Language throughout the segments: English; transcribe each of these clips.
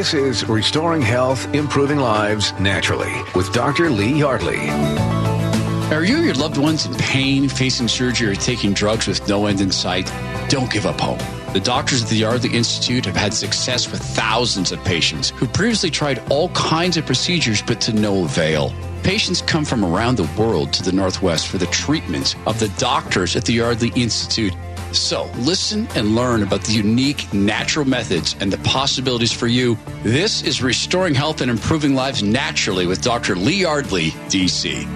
This is Restoring Health, Improving Lives Naturally with Dr. Lee Yardley. Are you or your loved ones in pain, facing surgery, or taking drugs with no end in sight? Don't give up hope. The doctors at the Yardley Institute have had success with thousands of patients who previously tried all kinds of procedures but to no avail. Patients come from around the world to the Northwest for the treatments of the doctors at the Yardley Institute. So listen and learn about the unique natural methods and the possibilities for you. This is Restoring Health and Improving Lives Naturally with Dr. Lee Yardley, DC.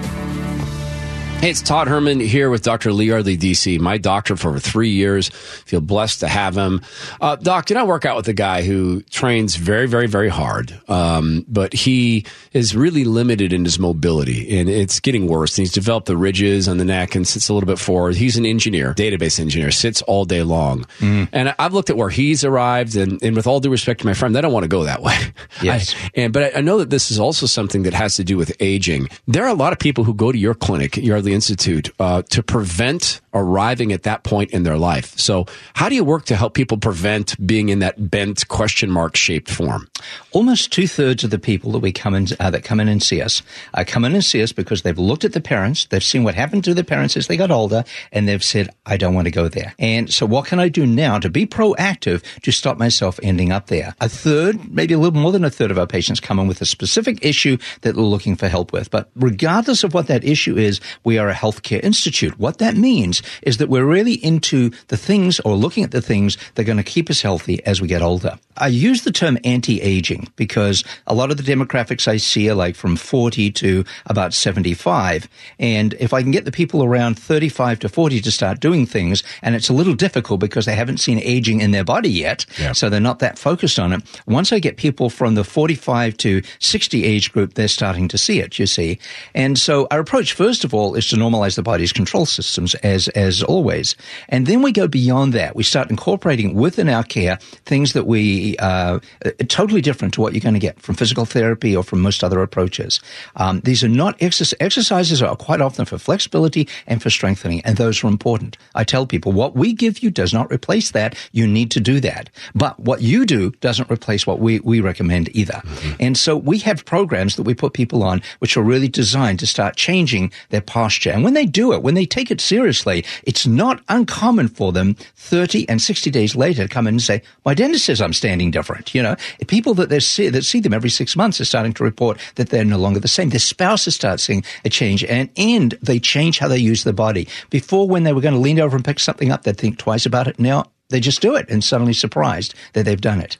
Hey, it's Todd Herman here with Dr. Lee Yardley, DC, my doctor for over three years. Feel blessed to have him. Uh, doc, did I work out with a guy who trains very, very, very hard, um, but he is really limited in his mobility, and it's getting worse. And he's developed the ridges on the neck and sits a little bit forward. He's an engineer, database engineer, sits all day long. Mm. And I've looked at where he's arrived, and, and with all due respect to my friend, I don't want to go that way. Yes. I, and but I, I know that this is also something that has to do with aging. There are a lot of people who go to your clinic, Yardley Institute uh, to prevent arriving at that point in their life. So, how do you work to help people prevent being in that bent question mark shaped form? Almost two thirds of the people that we come in uh, that come in and see us uh, come in and see us because they've looked at the parents, they've seen what happened to the parents as they got older, and they've said, "I don't want to go there." And so, what can I do now to be proactive to stop myself ending up there? A third, maybe a little more than a third of our patients come in with a specific issue that they're looking for help with. But regardless of what that issue is, we are a healthcare institute. What that means is that we're really into the things or looking at the things that are going to keep us healthy as we get older. I use the term anti-aging because a lot of the demographics I see are like from 40 to about 75. And if I can get the people around 35 to 40 to start doing things, and it's a little difficult because they haven't seen aging in their body yet, yeah. so they're not that focused on it. Once I get people from the 45 to 60 age group, they're starting to see it, you see. And so our approach, first of all, is to normalize the body's control systems as, as always. And then we go beyond that. We start incorporating within our care things that we, uh, totally different to what you're going to get from physical therapy or from most other approaches. Um, these are not exercises. Exercises are quite often for flexibility and for strengthening, and those are important. I tell people what we give you does not replace that. You need to do that. But what you do doesn't replace what we, we recommend either. Mm-hmm. And so we have programs that we put people on which are really designed to start changing their posture. And when they do it, when they take it seriously, it's not uncommon for them 30 and 60 days later to come in and say, my dentist says I'm standing different. You know, people that they see, that see them every six months are starting to report that they're no longer the same. Their spouses start seeing a change and, and they change how they use their body. Before when they were going to lean over and pick something up, they'd think twice about it. Now they just do it and suddenly surprised that they've done it.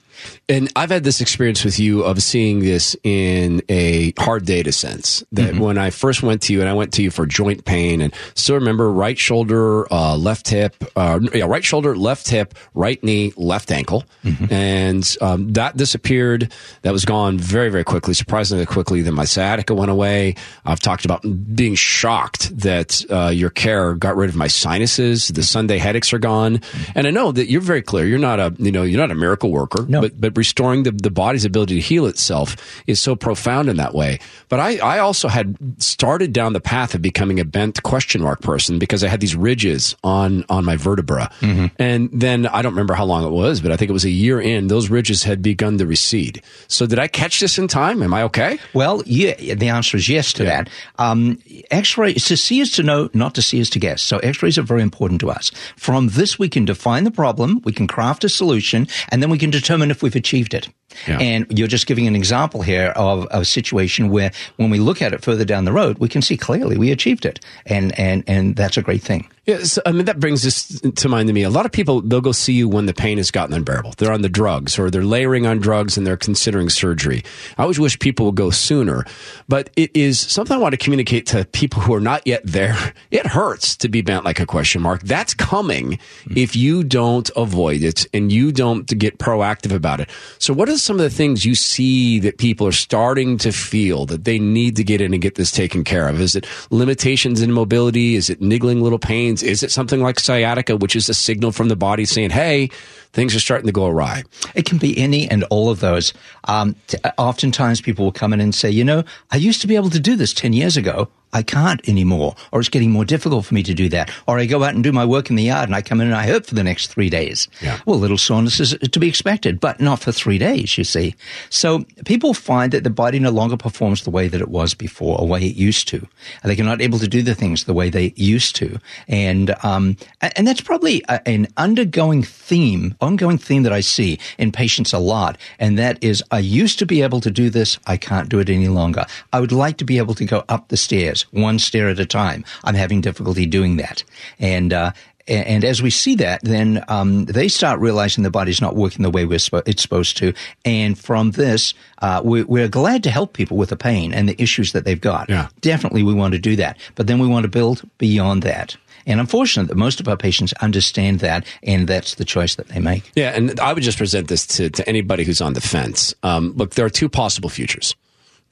And I've had this experience with you of seeing this in a hard data sense. That mm-hmm. when I first went to you, and I went to you for joint pain, and still remember right shoulder, uh, left hip, uh, yeah, right shoulder, left hip, right knee, left ankle, mm-hmm. and um, that disappeared. That was gone very, very quickly, surprisingly quickly. Then my sciatica went away. I've talked about being shocked that uh, your care got rid of my sinuses. The Sunday headaches are gone, mm-hmm. and I know that you're very clear. You're not a, you know, you're not a miracle worker. No but but restoring the, the body's ability to heal itself is so profound in that way. But I, I also had started down the path of becoming a bent question mark person because I had these ridges on on my vertebra. Mm-hmm. And then I don't remember how long it was, but I think it was a year in, those ridges had begun to recede. So did I catch this in time? Am I okay? Well, yeah, the answer is yes to yeah. that. Um, X-ray, to see is to know, not to see is to guess. So X-rays are very important to us. From this, we can define the problem, we can craft a solution, and then we can determine if we've achieved it. Yeah. And you're just giving an example here of, of, a situation where when we look at it further down the road, we can see clearly we achieved it. And, and, and that's a great thing. Yes, I mean that brings this to mind to me. A lot of people they'll go see you when the pain has gotten unbearable. They're on the drugs or they're layering on drugs and they're considering surgery. I always wish people would go sooner, but it is something I want to communicate to people who are not yet there. It hurts to be bent like a question mark. That's coming if you don't avoid it and you don't get proactive about it. So, what are some of the things you see that people are starting to feel that they need to get in and get this taken care of? Is it limitations in mobility? Is it niggling little pains? Is it something like sciatica, which is a signal from the body saying, hey, things are starting to go awry? It can be any and all of those. Um, t- oftentimes people will come in and say, you know, I used to be able to do this 10 years ago. I can't anymore, or it's getting more difficult for me to do that. Or I go out and do my work in the yard and I come in and I hurt for the next three days. Yeah. Well, little soreness is to be expected, but not for three days, you see. So people find that the body no longer performs the way that it was before, or way it used to. And they're not able to do the things the way they used to. And, um, and that's probably a, an undergoing theme, ongoing theme that I see in patients a lot. And that is, I used to be able to do this. I can't do it any longer. I would like to be able to go up the stairs one stair at a time. I'm having difficulty doing that. And, uh, and as we see that, then um, they start realizing the body's not working the way spo- it's supposed to. And from this, uh, we're, we're, glad to help people with the pain and the issues that they've got. Yeah. Definitely, we want to do that. But then we want to build beyond that. And I'm that most of our patients understand that, and that's the choice that they make. Yeah, and I would just present this to, to anybody who's on the fence. Um, look, there are two possible futures.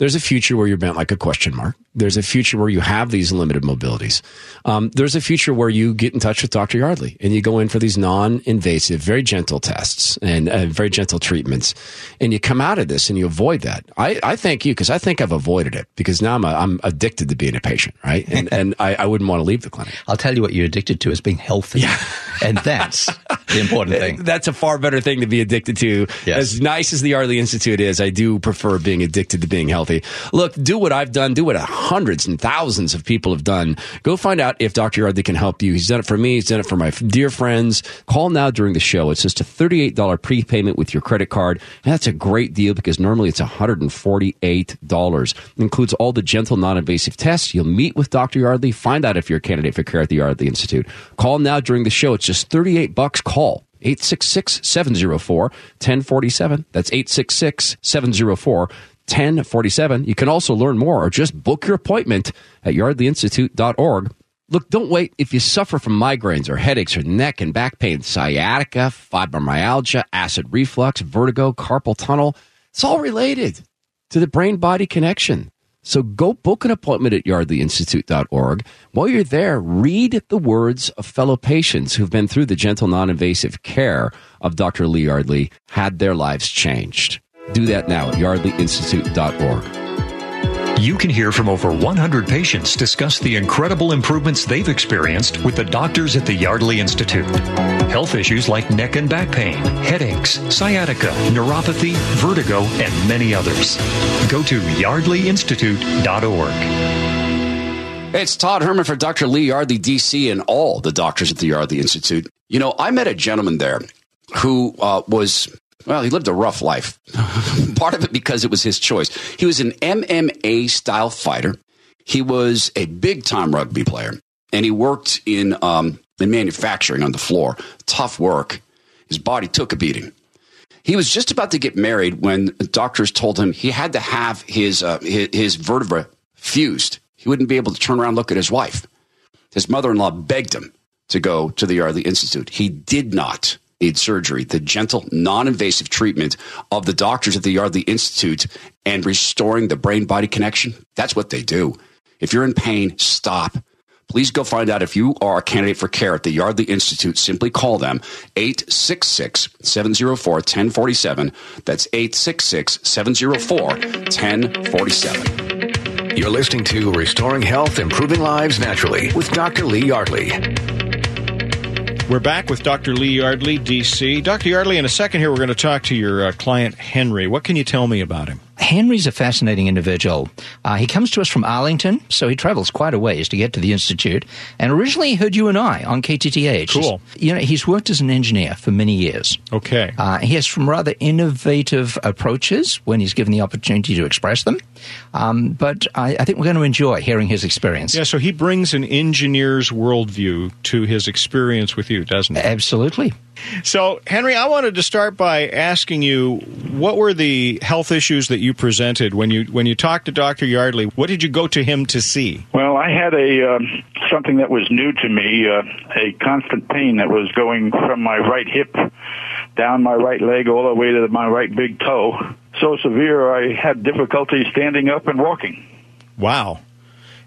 There's a future where you're bent like a question mark. There's a future where you have these limited mobilities. Um, there's a future where you get in touch with Dr. Yardley and you go in for these non-invasive, very gentle tests and uh, very gentle treatments, and you come out of this and you avoid that. I, I thank you because I think I've avoided it because now I'm a, I'm addicted to being a patient, right? And and I, I wouldn't want to leave the clinic. I'll tell you what you're addicted to is being healthy, Yeah. and that's the important thing. That's a far better thing to be addicted to. Yes. As nice as the Yardley Institute is, I do prefer being addicted to being healthy. Look, do what I've done, do what hundreds and thousands of people have done. Go find out if Dr. Yardley can help you. He's done it for me, he's done it for my dear friends. Call now during the show. It's just a $38 prepayment with your credit card. And that's a great deal because normally it's $148. It includes all the gentle, non invasive tests. You'll meet with Dr. Yardley, find out if you're a candidate for care at the Yardley Institute. Call now during the show. It's just 38 bucks. Call 866-704-1047. That's 866-704-1047. You can also learn more or just book your appointment at yardleyinstitute.org. Look, don't wait. If you suffer from migraines or headaches or neck and back pain, sciatica, fibromyalgia, acid reflux, vertigo, carpal tunnel, it's all related to the brain body connection. So go book an appointment at yardleyinstitute.org. While you're there, read the words of fellow patients who've been through the gentle, non invasive care of Dr. Lee Yardley, had their lives changed. Do that now at yardleyinstitute.org. You can hear from over 100 patients discuss the incredible improvements they've experienced with the doctors at the Yardley Institute. Health issues like neck and back pain, headaches, sciatica, neuropathy, vertigo, and many others. Go to yardleyinstitute.org. It's Todd Herman for Dr. Lee Yardley, DC, and all the doctors at the Yardley Institute. You know, I met a gentleman there who uh, was, well, he lived a rough life. Part of it because it was his choice. He was an MMA style fighter. He was a big time rugby player, and he worked in, um, in manufacturing on the floor. Tough work. His body took a beating. He was just about to get married when doctors told him he had to have his, uh, his, his vertebra fused. He wouldn't be able to turn around and look at his wife. His mother in law begged him to go to the Yardley Institute. He did not need surgery. The gentle, non invasive treatment of the doctors at the Yardley Institute and restoring the brain body connection that's what they do. If you're in pain, stop. Please go find out if you are a candidate for care at the Yardley Institute. Simply call them 866 704 1047. That's 866 704 1047. You're listening to Restoring Health, Improving Lives Naturally with Dr. Lee Yardley. We're back with Dr. Lee Yardley, DC. Dr. Yardley, in a second here, we're going to talk to your uh, client, Henry. What can you tell me about him? Henry's a fascinating individual. Uh, he comes to us from Arlington, so he travels quite a ways to get to the Institute. And originally he heard you and I on KTTH. Cool. He's, you know, he's worked as an engineer for many years. Okay. Uh, he has some rather innovative approaches when he's given the opportunity to express them. Um, but I, I think we're going to enjoy hearing his experience. yeah, so he brings an engineer's worldview to his experience with you, doesn't he? Absolutely. So, Henry, I wanted to start by asking you what were the health issues that you presented when you when you talked to Dr. Yardley? What did you go to him to see? Well, I had a um, something that was new to me, uh, a constant pain that was going from my right hip down my right leg all the way to my right big toe. So severe, I had difficulty standing up and walking. Wow.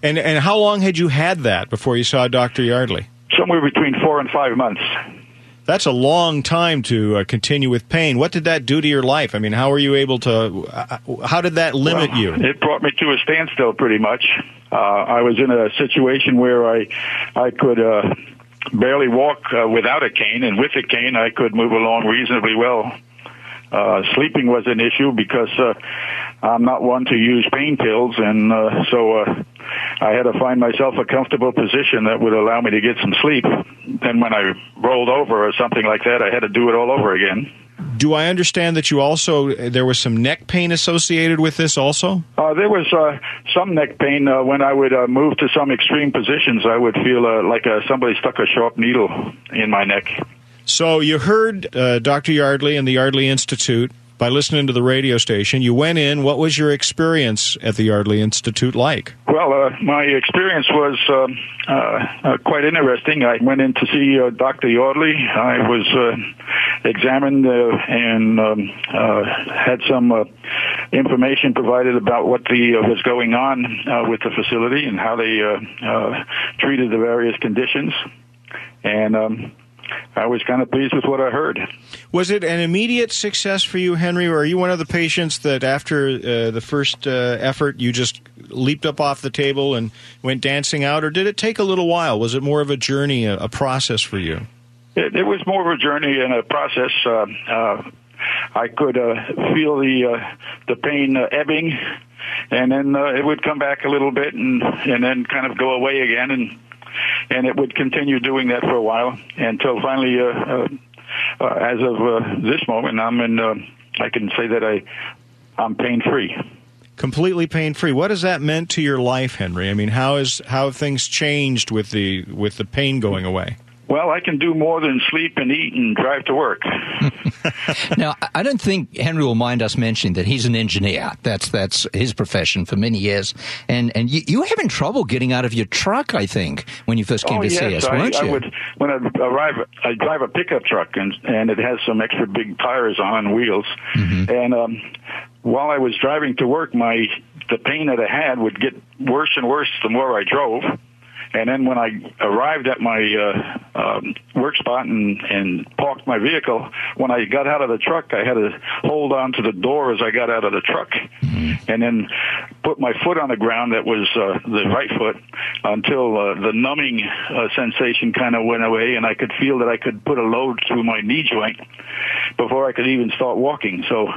And and how long had you had that before you saw Dr. Yardley? Somewhere between four and five months. That's a long time to uh, continue with pain. What did that do to your life? I mean, how were you able to? Uh, how did that limit well, you? It brought me to a standstill, pretty much. Uh, I was in a situation where I, I could uh, barely walk uh, without a cane, and with a cane, I could move along reasonably well. Uh, sleeping was an issue because uh, I'm not one to use pain pills, and uh, so uh, I had to find myself a comfortable position that would allow me to get some sleep. Then when I rolled over or something like that, I had to do it all over again. Do I understand that you also there was some neck pain associated with this also? Uh, there was uh, some neck pain uh, when I would uh, move to some extreme positions. I would feel uh, like uh, somebody stuck a sharp needle in my neck. So you heard uh, Dr. Yardley and the Yardley Institute by listening to the radio station. You went in. What was your experience at the Yardley Institute like? Well, uh, my experience was um, uh, uh, quite interesting. I went in to see uh, Dr. Yardley. I was uh, examined uh, and um, had some information provided about what the was going on with the facility and how they treated the various conditions. And um, I was kind of pleased with what I heard. Was it an immediate success for you, Henry, or are you one of the patients that after uh, the first uh, effort you just leaped up off the table and went dancing out, or did it take a little while? Was it more of a journey, a, a process for you? It, it, was more of a journey and a process. Uh, uh I could uh, feel the uh, the pain ebbing, and then it would come back a little bit, and and then kind of go away again, and and it would continue doing that for a while until finally, uh, uh, uh, as of this moment, I'm in. I can say that I, I'm pain free. Completely pain free. What has that meant to your life, Henry? I mean, how is how have things changed with the with the pain going away? Well, I can do more than sleep and eat and drive to work. now, I don't think Henry will mind us mentioning that he's an engineer. That's that's his profession for many years. And and you, you were having trouble getting out of your truck, I think, when you first came oh, to yes, see us, I, weren't you? I would, when I arrive, I drive a pickup truck, and and it has some extra big tires on wheels. Mm-hmm. And um, while I was driving to work, my the pain that I had would get worse and worse the more I drove. And then when I arrived at my uh, um, work spot and, and parked my vehicle, when I got out of the truck, I had to hold on to the door as I got out of the truck, mm-hmm. and then put my foot on the ground. That was uh, the right foot until uh, the numbing uh, sensation kind of went away, and I could feel that I could put a load through my knee joint before I could even start walking. So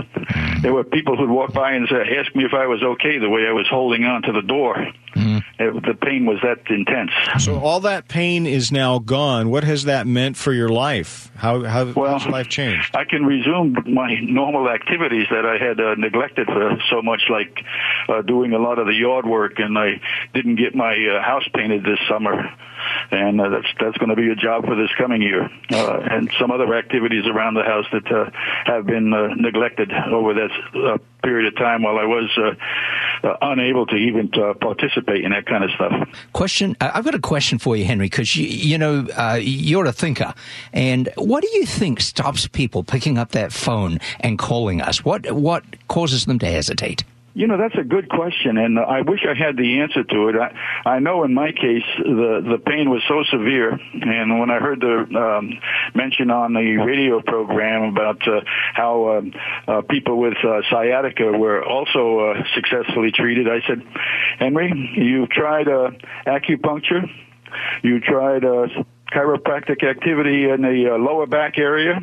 there were people who'd walk by and say, ask me if I was okay the way I was holding on to the door. Mm-hmm. It, the pain was that intense. So all that pain is now gone. What has that meant for your life? How, how well, how's life changed? I can resume my normal activities that I had uh, neglected for so much, like uh, doing a lot of the yard work, and I didn't get my uh, house painted this summer and uh, that's that's going to be a job for this coming year, uh, and some other activities around the house that uh, have been uh, neglected over this uh, period of time while I was uh, uh, unable to even to participate in that kind of stuff. Question: I've got a question for you, Henry, because you, you know uh, you're a thinker, and what do you think stops people picking up that phone and calling us? What what causes them to hesitate? You know, that's a good question, and I wish I had the answer to it. I, I know in my case, the, the pain was so severe, and when I heard the um, mention on the radio program about uh, how uh, uh, people with uh, sciatica were also uh, successfully treated, I said, Henry, you've tried uh, acupuncture, you tried uh, chiropractic activity in the uh, lower back area,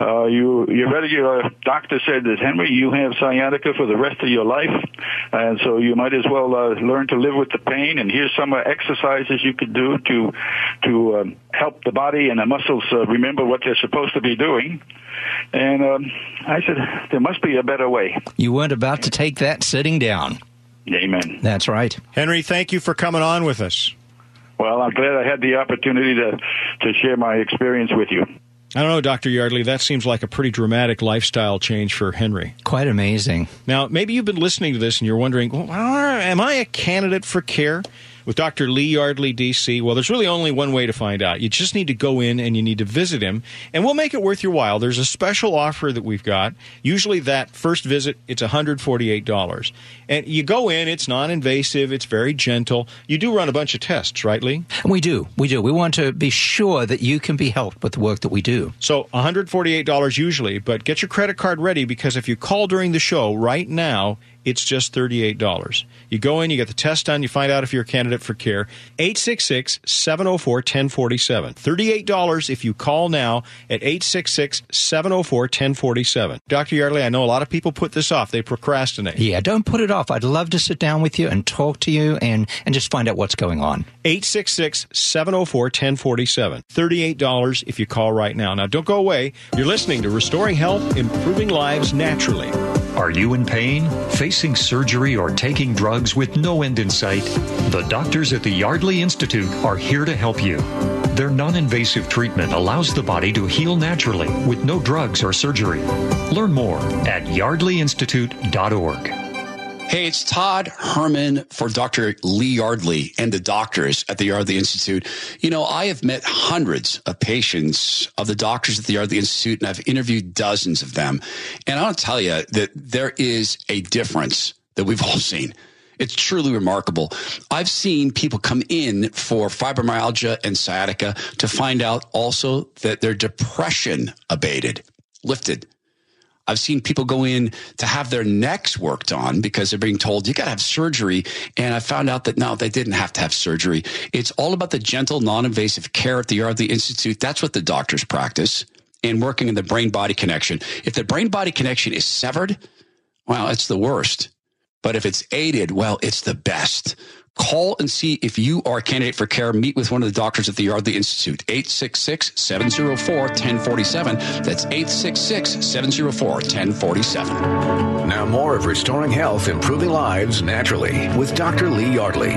uh, you, your regular doctor said that Henry, you have sciatica for the rest of your life, and so you might as well uh, learn to live with the pain. And here's some uh, exercises you could do to to um, help the body and the muscles uh, remember what they're supposed to be doing. And um, I said, there must be a better way. You weren't about to take that sitting down. Amen. That's right. Henry, thank you for coming on with us. Well, I'm glad I had the opportunity to, to share my experience with you. I don't know, Dr. Yardley. That seems like a pretty dramatic lifestyle change for Henry. Quite amazing. Now, maybe you've been listening to this and you're wondering, well, am I a candidate for care? With Dr. Lee Yardley, DC? Well, there's really only one way to find out. You just need to go in and you need to visit him, and we'll make it worth your while. There's a special offer that we've got. Usually, that first visit, it's $148. And you go in, it's non invasive, it's very gentle. You do run a bunch of tests, right, Lee? We do. We do. We want to be sure that you can be helped with the work that we do. So $148 usually, but get your credit card ready because if you call during the show right now, it's just $38. You go in, you get the test done, you find out if you're a candidate for care. 866 704 1047. $38 if you call now at 866 704 1047. Dr. Yardley, I know a lot of people put this off, they procrastinate. Yeah, don't put it off. I'd love to sit down with you and talk to you and, and just find out what's going on. 866 704 1047. $38 if you call right now. Now, don't go away. You're listening to Restoring Health, Improving Lives Naturally. Are you in pain, facing surgery, or taking drugs with no end in sight? The doctors at the Yardley Institute are here to help you. Their non invasive treatment allows the body to heal naturally with no drugs or surgery. Learn more at yardleyinstitute.org. Hey, it's Todd Herman for Dr. Lee Yardley and the doctors at the Yardley Institute. You know, I have met hundreds of patients of the doctors at the Yardley Institute, and I've interviewed dozens of them. And I'll tell you that there is a difference that we've all seen. It's truly remarkable. I've seen people come in for fibromyalgia and sciatica to find out also that their depression abated, lifted. I've seen people go in to have their necks worked on because they're being told you got to have surgery. And I found out that no, they didn't have to have surgery. It's all about the gentle, non-invasive care at the Yardley Institute. That's what the doctors practice and working in the brain body connection. If the brain body connection is severed, well, it's the worst. But if it's aided, well, it's the best. Call and see if you are a candidate for care. Meet with one of the doctors at the Yardley Institute. 866-704-1047. That's 866-704-1047. Now more of Restoring Health, Improving Lives Naturally with Dr. Lee Yardley.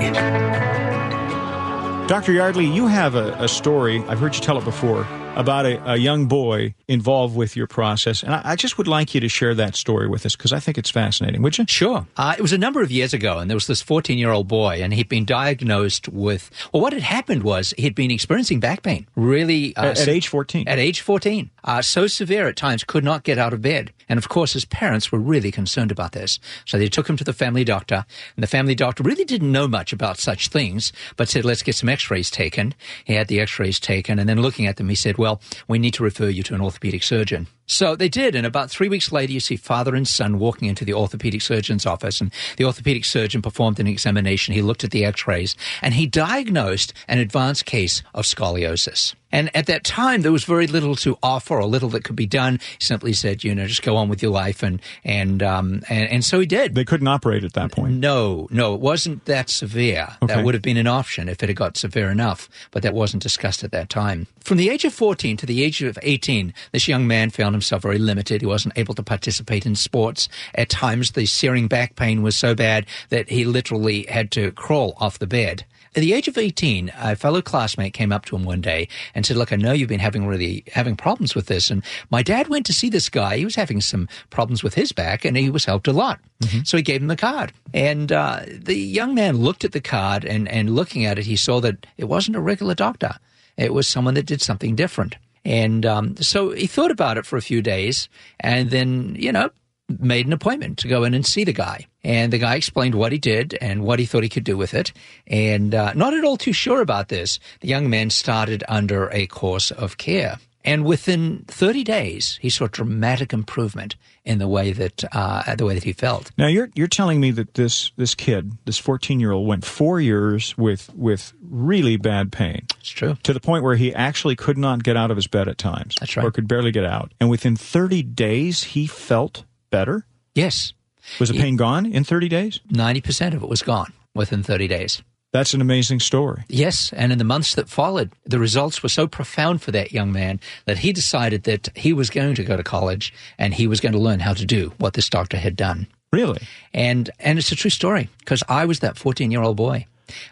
Dr. Yardley, you have a, a story. I've heard you tell it before about a, a, young boy involved with your process. And I, I, just would like you to share that story with us because I think it's fascinating. Would you? Sure. Uh, it was a number of years ago, and there was this 14 year old boy, and he'd been diagnosed with, well, what had happened was he'd been experiencing back pain. Really. Uh, at, at, age 14. At age 14. Uh, so severe at times, could not get out of bed. And of course, his parents were really concerned about this. So they took him to the family doctor, and the family doctor really didn't know much about such things, but said, let's get some x rays taken. He had the x rays taken, and then looking at them, he said, well, we need to refer you to an orthopedic surgeon. So they did, and about three weeks later, you see father and son walking into the orthopedic surgeon's office, and the orthopedic surgeon performed an examination. He looked at the x-rays, and he diagnosed an advanced case of scoliosis. And at that time, there was very little to offer or little that could be done. He simply said, you know, just go on with your life. And, and, um, and, and so he did. They couldn't operate at that point. No, no, it wasn't that severe. Okay. That would have been an option if it had got severe enough, but that wasn't discussed at that time. From the age of 14 to the age of 18, this young man found himself very limited. He wasn't able to participate in sports. At times, the searing back pain was so bad that he literally had to crawl off the bed. At the age of 18, a fellow classmate came up to him one day and said, look, I know you've been having really having problems with this. And my dad went to see this guy. He was having some problems with his back and he was helped a lot. Mm-hmm. So he gave him the card. And uh, the young man looked at the card and, and looking at it, he saw that it wasn't a regular doctor. It was someone that did something different. And um, so he thought about it for a few days and then, you know, made an appointment to go in and see the guy. And the guy explained what he did and what he thought he could do with it. And uh, not at all too sure about this, the young man started under a course of care. And within 30 days, he saw dramatic improvement in the way that uh, the way that he felt. Now you're you're telling me that this this kid, this 14 year old, went four years with with really bad pain. It's true to the point where he actually could not get out of his bed at times. That's right, or could barely get out. And within 30 days, he felt better. Yes. Was the pain gone in 30 days? 90% of it was gone within 30 days. That's an amazing story. Yes, and in the months that followed, the results were so profound for that young man that he decided that he was going to go to college and he was going to learn how to do what this doctor had done. Really? And and it's a true story because I was that 14-year-old boy.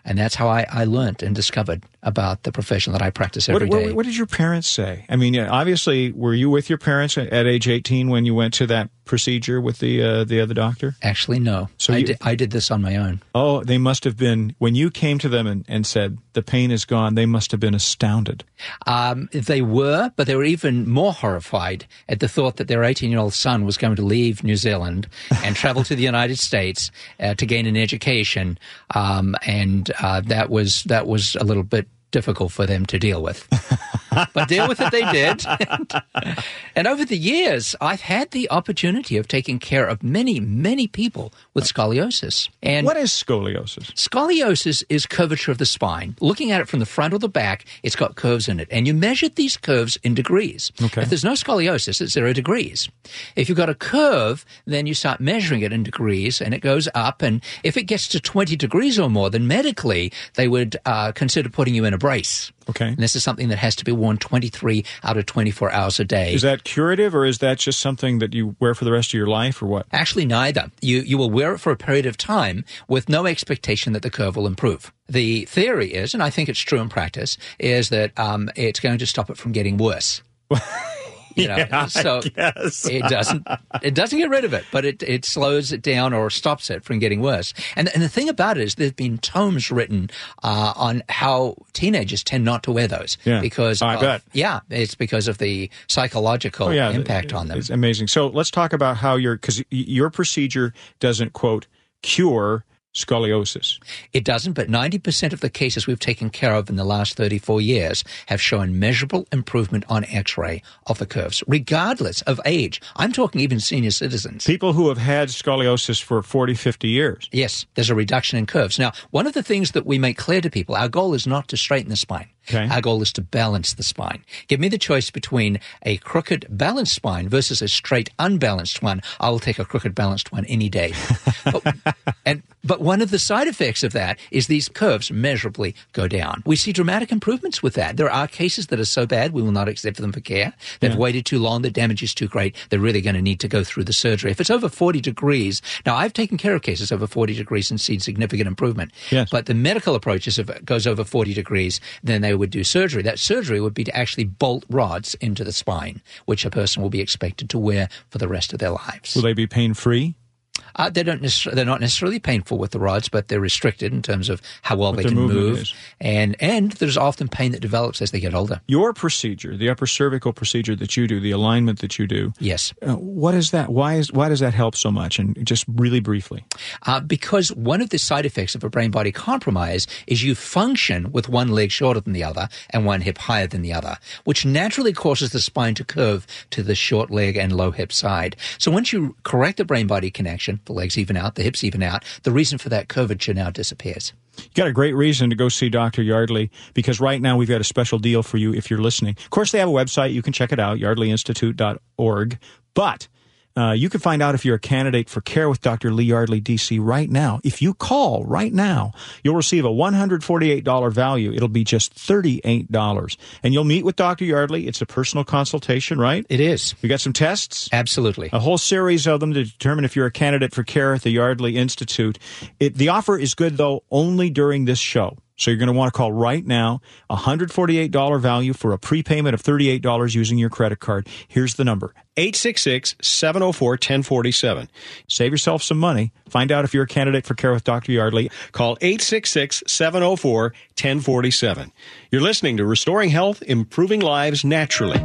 And that's how I, I learned and discovered about the profession that I practice every what, day. what, what, did your parents say? I mean, obviously, were you with your parents at age 18 when you went to that procedure with the uh, the other doctor? Actually, no. So I, you- did, I did this on my own. Oh, they must have been when you came to them and, and said the pain is gone. They must have been astounded. Um, they were, but they were even more horrified at the thought that their 18 year old son was going to leave New Zealand and travel to the United States uh, to gain an education. Um, and uh, that was that was a little bit difficult for them to deal with. but deal with it they did. And, and over the years, I've had the opportunity of taking care of many, many people with scoliosis. And What is scoliosis? Scoliosis is curvature of the spine. Looking at it from the front or the back, it's got curves in it. And you measure these curves in degrees. Okay. If there's no scoliosis, it's zero degrees. If you've got a curve, then you start measuring it in degrees and it goes up. And if it gets to 20 degrees or more, then medically they would uh, consider putting you in a brace. Okay. And this is something that has to be worn 23 out of 24 hours a day. Is that curative or is that just something that you wear for the rest of your life or what? Actually, neither. You you will wear it for a period of time with no expectation that the curve will improve. The theory is, and I think it's true in practice, is that um, it's going to stop it from getting worse. You know, so it doesn't it doesn't get rid of it, but it, it slows it down or stops it from getting worse. And and the thing about it is, there've been tomes written uh, on how teenagers tend not to wear those Yeah. because I of- bet. yeah, it's because of the psychological Oh, yeah, impact on them. It's amazing. So let's talk about how your because your procedure doesn't quote cure scoliosis. It doesn't, but 90% of the cases we've taken care of in the last 34 years have shown measurable improvement on x ray of the curves, regardless of age. I'm talking even senior citizens. People who have had scoliosis for 40, 50 years. Yes, there's a reduction in curves. Now, one of the things that we make clear to people, our goal is not to straighten the spine. Okay. Our goal is to balance the spine. Give me the choice between a crooked balanced spine versus a straight unbalanced one. I will take a crooked balanced one any day. but, and but one of the side effects of that is these curves measurably go down. We see dramatic improvements with that. There are cases that are so bad we will not accept them for care. They've waited too long. The damage is too great. They're really going to need to go through the surgery. If it's over 40 degrees, now I've taken care of cases over 40 degrees and seen significant improvement. Yes. But the medical approach is if it goes over 40 degrees, then they would do surgery. That surgery would be to actually bolt rods into the spine, which a person will be expected to wear for the rest of their lives. Will they be pain free? Uh, they don't necessarily, they're not necessarily painful with the rods, but they're restricted in terms of how well they can move. is. And, and there's often pain that develops as they get older. Your procedure, the upper cervical procedure that you do, the alignment that you do, Yes. uh, what is that? Why is why does that help so much? And just really briefly. Uh, because one of the side effects of a brain body compromise is you function with one leg shorter than the other and one hip higher than the other, which naturally causes the spine to curve to the short leg and low hip side. So once you correct the brain body connection, the legs even out, the hips even out, the reason for that curvature now disappears. You got a great reason to go see Dr. Yardley because right now we've got a special deal for you if you're listening. Of course, they have a website. You can check it out, yardleyinstitute.org. But uh, you can find out if you're a candidate for care with Dr. Lee Yardley, DC, right now. If you call right now, you'll receive a $148 value. It'll be just $38. And you'll meet with Dr. Yardley. It's a personal consultation, right? It is. We got some tests Absolutely. a whole series of them to determine if you're a candidate for care at the Yardley Institute. It, the offer is good though only during this show. So you're going to want to call right now. $148 value for a prepayment of $38 using your credit card. Here's the number. 866-704-1047. Save yourself some money. Find out if you're a candidate for care with Dr. Yardley. Call 866-704-1047. You're listening to Restoring Health, Improving Lives Naturally.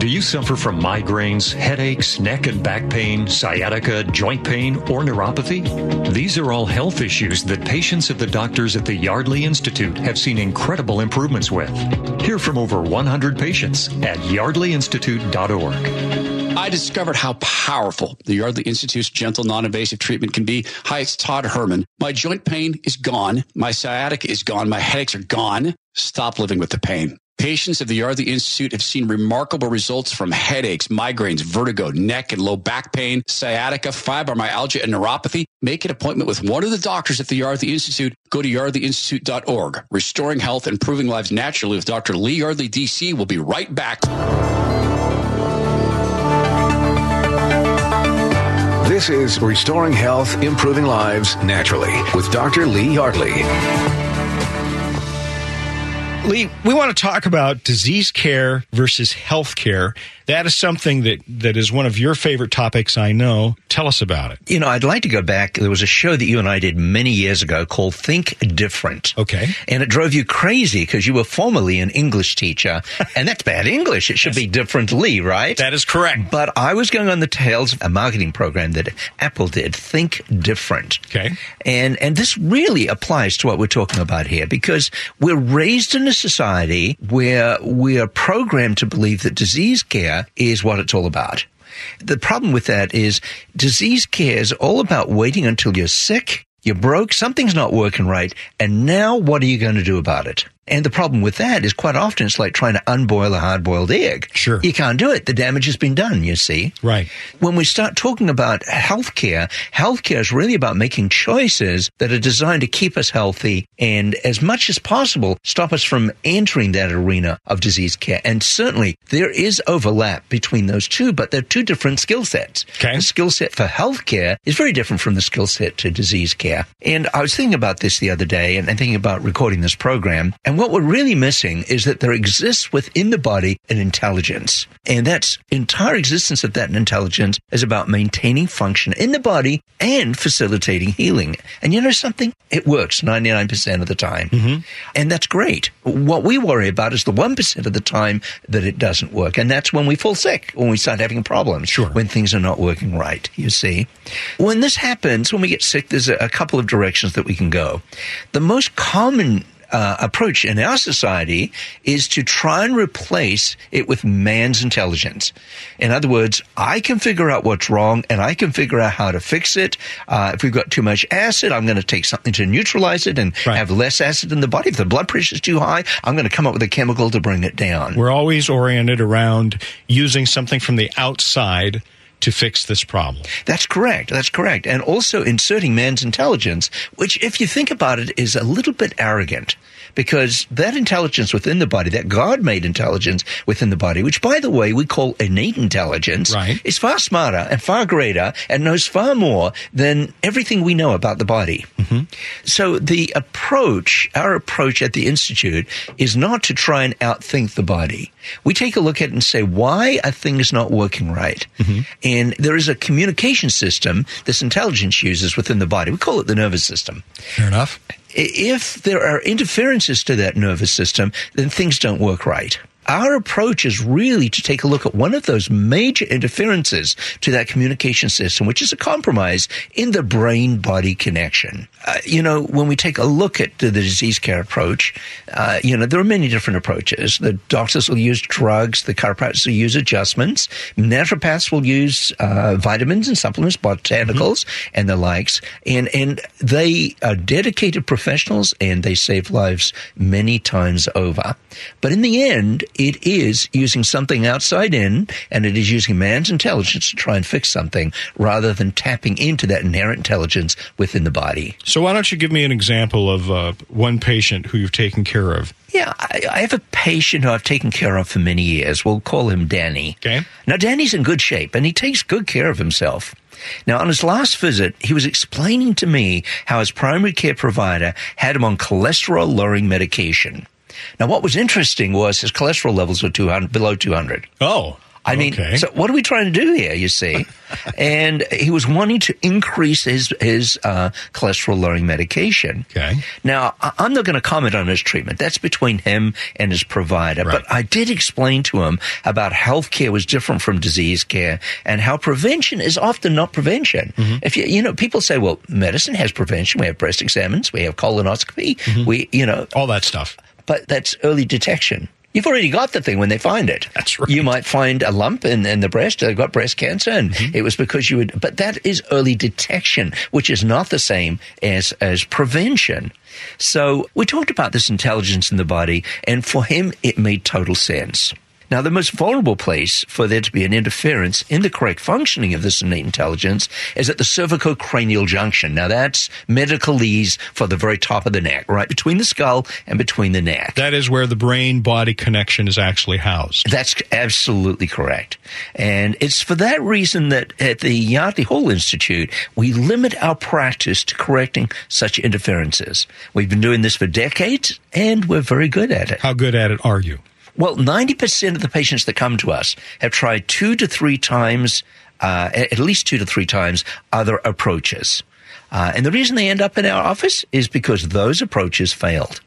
Do you suffer from migraines, headaches, neck and back pain, sciatica, joint pain, or neuropathy? These are all health issues that patients at the doctors at the Yardley Institute have seen incredible improvements with. Hear from over 100 patients at yardleyinstitute.org. I discovered how powerful the Yardley Institute's gentle, non-invasive treatment can be. Hi, it's Todd Herman. My joint pain is gone. My sciatica is gone. My headaches are gone. Stop living with the pain. Patients at the Yardley Institute have seen remarkable results from headaches, migraines, vertigo, neck and low back pain, sciatica, fibromyalgia, and neuropathy. Make an appointment with one of the doctors at the Yardley Institute. Go to yardleyinstitute.org. Restoring health, improving lives naturally with Dr. Lee Yardley, DC. We'll be right back. This is Restoring Health, Improving Lives Naturally with Dr. Lee Yardley. Lee, we want to talk about disease care versus health care. That is something that, that is one of your favorite topics, I know. Tell us about it. You know, I'd like to go back. There was a show that you and I did many years ago called Think Different. Okay. And it drove you crazy because you were formerly an English teacher, and that's bad English. It should be differently, right? That is correct. But I was going on the tails of a marketing program that Apple did, Think Different. Okay. And and this really applies to what we're talking about here because we're raised in a society where we are programmed to believe that disease care is what it's all about. The problem with that is disease care is all about waiting until you're sick, you're broke, something's not working right, and now what are you going to do about it? And the problem with that is quite often it's like trying to unboil a hard boiled egg. Sure. You can't do it. The damage has been done, you see. Right. When we start talking about healthcare, healthcare is really about making choices that are designed to keep us healthy and as much as possible stop us from entering that arena of disease care. And certainly there is overlap between those two, but they're two different skill sets. Okay. The skill set for healthcare is very different from the skill set to disease care. And I was thinking about this the other day and, and thinking about recording this program. And what we're really missing is that there exists within the body an intelligence. And that's entire existence of that intelligence is about maintaining function in the body and facilitating healing. And you know something? It works 99% of the time. Mm-hmm. And that's great. What we worry about is the 1% of the time that it doesn't work. And that's when we fall sick, when we start having problems, Sure. when things are not working right, you see. When this happens, when we get sick, there's a, a couple of directions that we can go. The most common uh, approach in our society is to try and replace it with man's intelligence. In other words, I can figure out what's wrong and I can figure out how to fix it. Uh, if we've got too much acid, I'm going to take something to neutralize it and Right. have less acid in the body. If the blood pressure is too high, I'm going to come up with a chemical to bring it down. We're always oriented around using something from the outside to fix this problem. That's correct. That's correct. And also inserting man's intelligence, which, if you think about it, is a little bit arrogant because that intelligence within the body, that God made intelligence within the body, which, by the way, we call innate intelligence, Right. is far smarter and far greater and knows far more than everything we know about the body. Mm-hmm. So the approach, our approach at the Institute is not to try and outthink the body. We take a look at it and say, why a thing is not working right? Mm-hmm. And there is a communication system this intelligence uses within the body. We call it the nervous system. Fair enough. If there are interferences to that nervous system, then things don't work right. Our approach is really to take a look at one of those major interferences to that communication system, which is a compromise in the brain body connection. Uh, you know, when we take a look at the, the disease care approach, uh, you know, there are many different approaches. The doctors will use drugs, the chiropractors will use adjustments, naturopaths will use uh, vitamins and supplements, botanicals, and the likes. And, and they are dedicated professionals and they save lives many times over. But in the end, it is using something outside in and it is using man's intelligence to try and fix something rather than tapping into that inherent intelligence within the body. So why don't you give me an example of uh, one patient who you've taken care of? Yeah, I, I have a patient who I've taken care of for many years. We'll call him Danny. Okay. Now, Danny's in good shape and he takes good care of himself. Now, on his last visit, he was explaining to me how his primary care provider had him on cholesterol lowering medication. Now, what was interesting was his cholesterol levels were 200, below 200. Oh, I mean, okay. so what are we trying to do here? You see, and he was wanting to increase his his uh, cholesterol lowering medication. Okay. Now, I'm not going to comment on his treatment. That's between him and his provider. Right. But I did explain to him about healthcare was different from disease care and how prevention is often not prevention. Mm-hmm. If you, you know, people say, well, medicine has prevention. We have breast exams. We have colonoscopy. Mm-hmm. We, you know, all that stuff. But that's early detection. You've already got the thing when they find it. That's right. You might find a lump in, in the breast. They've got breast cancer, and Mm-hmm. it was because you would. But that is early detection, which is not the same as as prevention. So we talked about this intelligence in the body, and for him, it made total sense. Now, the most vulnerable place for there to be an interference in the correct functioning of this innate intelligence is at the cervicocranial junction. Now, that's medicalese for the very top of the neck, right between the skull and between the neck. That is where the brain body connection is actually housed. That's absolutely correct. And it's for that reason that at the Yardley Hall Institute, we limit our practice to correcting such interferences. We've been doing this for decades and we're very good at it. How good at it are you? Well, 90% of the patients that come to us have tried two to three times, uh, at least two to three times, other approaches. Uh, and the reason they end up in our office is because those approaches failed.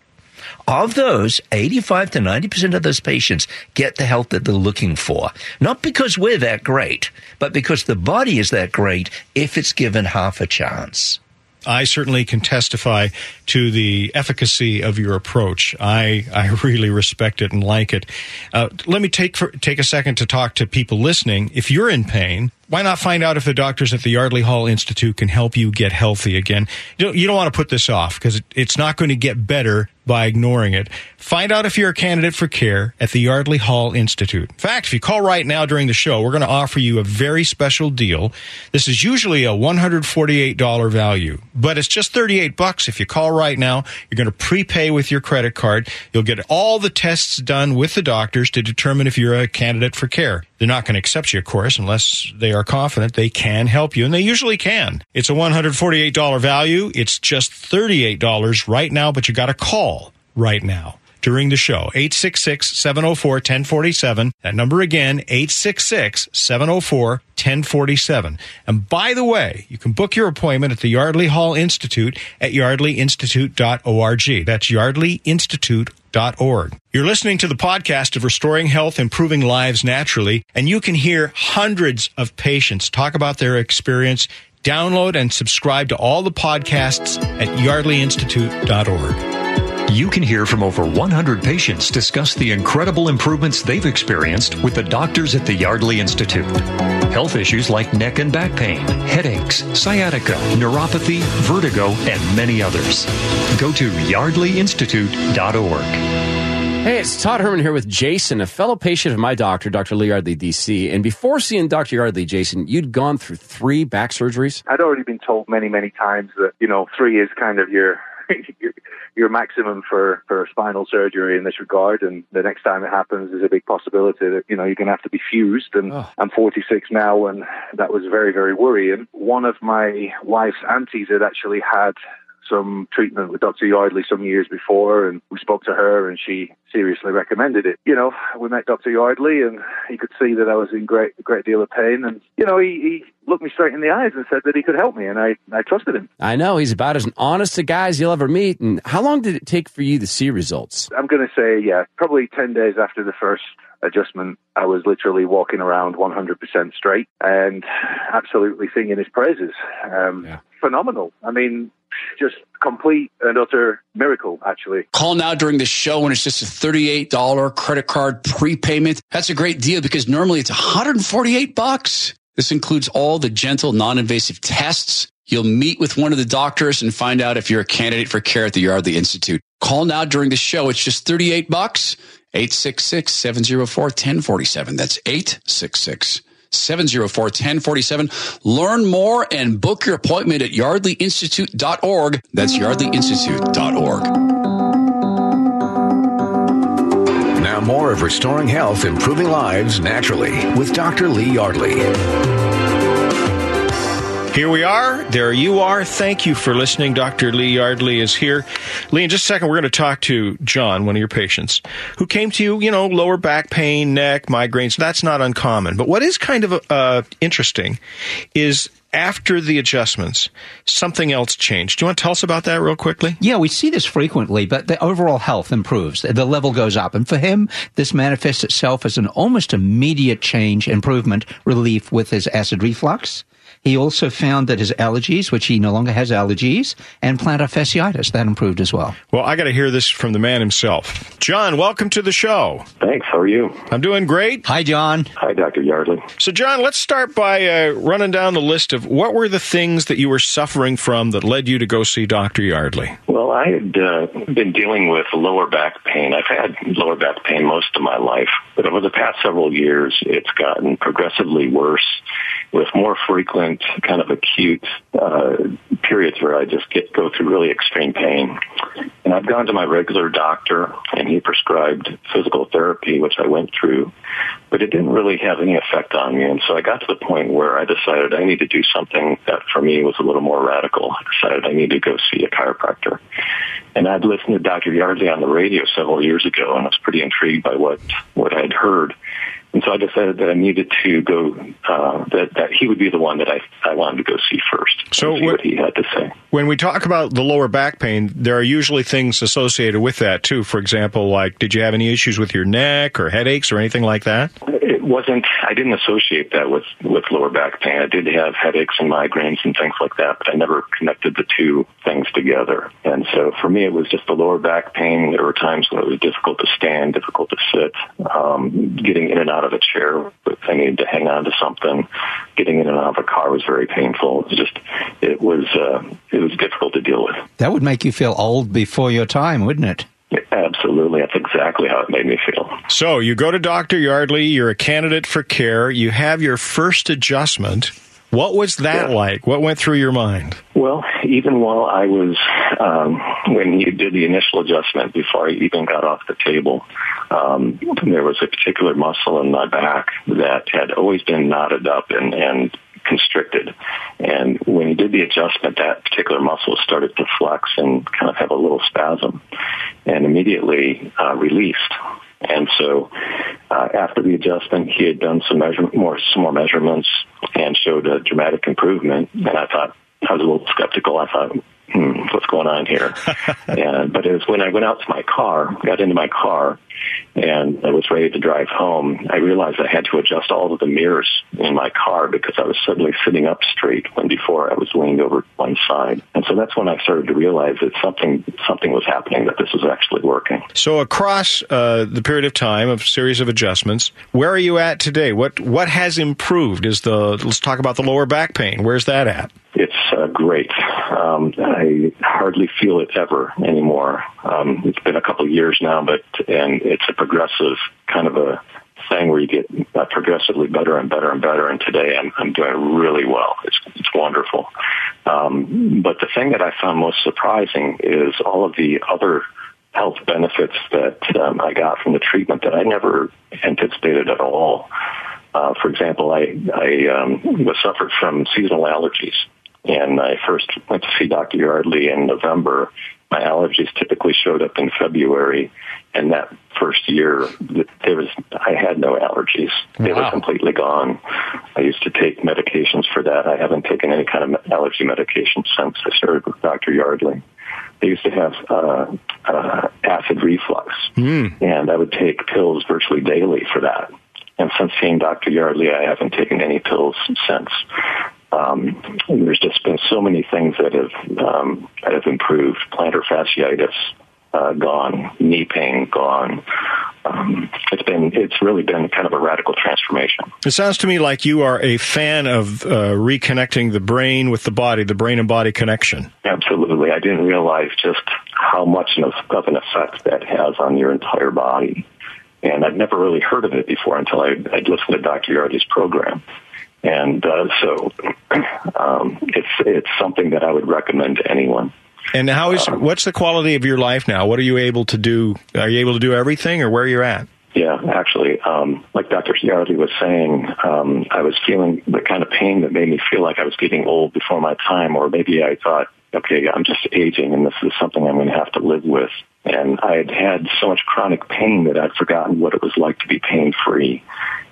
Of those, 85 to 90% of those patients get the help that they're looking for. Not because we're that great, but because the body is that great if it's given half a chance. I certainly can testify to the efficacy of your approach. I, I really respect it and like it. Uh, let me take for, take a second to talk to people listening. If you're in pain, why not find out if the doctors at the Yardley Hall Institute can help you get healthy again? You don't, you don't want to put this off because it's not going to get better by ignoring it. Find out if you're a candidate for care at the Yardley Hall Institute. In fact, if you call right now during the show, we're going to offer you a very special deal. This is usually a $148 value, but it's just 38 bucks if you call right now. You're going to prepay with your credit card. You'll get all the tests done with the doctors to determine if you're a candidate for care. They're not going to accept you, of course, unless they are confident they can help you, and they usually can. It's a $148 value. It's just $38 right now, but you got to call right now during the show. 866-704-1047. That number again, 866-704-1047. And by the way, you can book your appointment at the Yardley Hall Institute at yardleyinstitute.org. That's yardleyinstitute.org. You're listening to the podcast of Restoring Health, Improving Lives Naturally, and you can hear hundreds of patients talk about their experience. Download and subscribe to all the podcasts at yardleyinstitute.org. You can hear from over 100 patients discuss the incredible improvements they've experienced with the doctors at the Yardley Institute. Health issues like neck and back pain, headaches, sciatica, neuropathy, vertigo, and many others. Go to yardleyinstitute.org. Hey, it's Todd Herman here with Jason, a fellow patient of my doctor, Dr. Lee Yardley, DC. And before seeing Dr. Yardley, Jason, you'd gone through three back surgeries? I'd already been told many, many times that, you know, three is kind of your your, your maximum for, for spinal surgery in this regard. And the next time it happens, there's a big possibility that, you know, you're going to have to be fused. And Oh. I'm 46 now, and that was very, very worrying. One of my wife's aunties had actually had some treatment with Dr. Yardley some years before, and we spoke to her, and she seriously recommended it. You know, we met Dr. Yardley, and he could see that I was in great, great deal of pain, and you know, he, he looked me straight in the eyes and said that he could help me, and I, I trusted him. I know he's about as honest a guy as you'll ever meet. And how long did it take for you to see results? I'm going to say, yeah, probably 10 days after the first adjustment, I was literally walking around 100% straight and absolutely singing his praises. Um, Yeah. Phenomenal. I mean, just complete and utter miracle, actually. Call now during the show and it's just a $38 credit card prepayment. That's a great deal because normally it's 148 bucks. This includes all the gentle, non-invasive tests. You'll meet with one of the doctors and find out if you're a candidate for care at the Yardley Institute. Call now during the show. It's just 38 bucks. 866-704-1047. That's 866 704 1047. Learn more and book your appointment at yardleyinstitute.org. That's yardleyinstitute.org. of Restoring Health, Improving Lives Naturally with Dr. Lee Yardley. Here we are. There you are. Thank you for listening. Dr. Lee Yardley is here. Lee, in just a second, we're going to talk to John, one of your patients, who came to you, you know, lower back pain, neck, migraines. That's not uncommon. But what is kind of uh, interesting is after the adjustments, something else changed. Do you want to tell us about that real quickly? Yeah, we see this frequently, but the overall health improves. The level goes up. And for him, this manifests itself as an almost immediate change, improvement, relief with his acid reflux. He also found that his allergies, which he no longer has allergies, and plantar fasciitis, that improved as well. Well, I got to hear this from the man himself. John, welcome to the show. Thanks. How are you? I'm doing great. Hi, John. Hi, Dr. Yardley. So, John, let's start by uh, running down the list of what were the things that you were suffering from that led you to go see Dr. Yardley. Well, I had uh, been dealing with lower back pain. I've had lower back pain most of my life, but over the past several years, it's gotten progressively worse. with more frequent kind of acute uh, periods where I just get go through really extreme pain. And I've gone to my regular doctor, and he prescribed physical therapy, which I went through, but it didn't really have any effect on me. And so I got to the point where I decided I need to do something that for me was a little more radical. I decided I need to go see a chiropractor. And I'd listened to Dr. Yardley on the radio several years ago, and I was pretty intrigued by what what I'd heard. And so I decided that I needed to go, uh, that, that he would be the one that I, I wanted to go see first. So see what he had to say. When we talk about the lower back pain, there are usually things associated with that too. For example, like did you have any issues with your neck or headaches or anything like that? Wasn't, I didn't associate that with, with lower back pain. I did have headaches and migraines and things like that, but I never connected the two things together. And so for me, it was just the lower back pain. There were times when it was difficult to stand, difficult to sit, um, getting in and out of a chair. I needed to hang on to something. Getting in and out of a car was very painful. It was just, it was, uh, it was difficult to deal with. That would make you feel old before your time, wouldn't it? Absolutely. That's exactly how it made me feel. So you go to Dr. Yardley, you're a candidate for care, you have your first adjustment. What was that yeah. like? What went through your mind? Well, even while I was, um, when you did the initial adjustment before I even got off the table, um, there was a particular muscle in my back that had always been knotted up and, and constricted. And when he did the adjustment, that particular muscle started to flex and kind of have a little spasm and immediately uh, released. And so uh, after the adjustment, he had done some measure- more, some more measurements and showed a dramatic improvement. And I thought, I was a little skeptical. I thought, hmm, what's going on here? and, but it was when I went out to my car, got into my car, and I was ready to drive home, I realized I had to adjust all of the mirrors in my car because I was suddenly sitting up straight when before I was leaned over to one side. And so that's when I started to realize that something something was happening, that this was actually working. So across uh, the period of time of a series of adjustments, where are you at today? What what has improved? Is the let's talk about the lower back pain. Where's that at? It's uh, great. Um, I hardly feel it ever anymore. Um, it's been a couple of years now, but and it's a progressive kind of a thing where you get uh, progressively better and better and better. And today I'm, I'm doing really well. It's, it's wonderful. Um, but the thing that I found most surprising is all of the other health benefits that um, I got from the treatment that I never anticipated at all. Uh, for example, I, I um, was suffered from seasonal allergies and I first went to see Dr. Yardley in November. My allergies typically showed up in February, and that first year, there was I had no allergies. They wow. were completely gone. I used to take medications for that. I haven't taken any kind of allergy medication since I started with Dr. Yardley. I used to have uh, uh, acid reflux, mm. and I would take pills virtually daily for that. And since seeing Dr. Yardley, I haven't taken any pills since. Um, there's just been so many things that have um, that have improved. Plantar fasciitis uh, gone, knee pain gone. Um, it's been it's really been kind of a radical transformation. It sounds to me like you are a fan of uh, reconnecting the brain with the body, the brain and body connection. Absolutely, I didn't realize just how much of, an effect that has on your entire body. And I'd never really heard of it before until I, I'd listened to Dr. Yardley's program. And uh, so um, it's it's something that I would recommend to anyone. And how is um, what's the quality of your life now? What are you able to do? Are you able to do everything, or where you're at? Yeah, actually, um, like Dr. Yardley was saying, um, I was feeling the kind of pain that made me feel like I was getting old before my time, or maybe I thought, okay, I'm just aging, and this is something I'm going to have to live with. And I had had so much chronic pain that I'd forgotten what it was like to be pain free.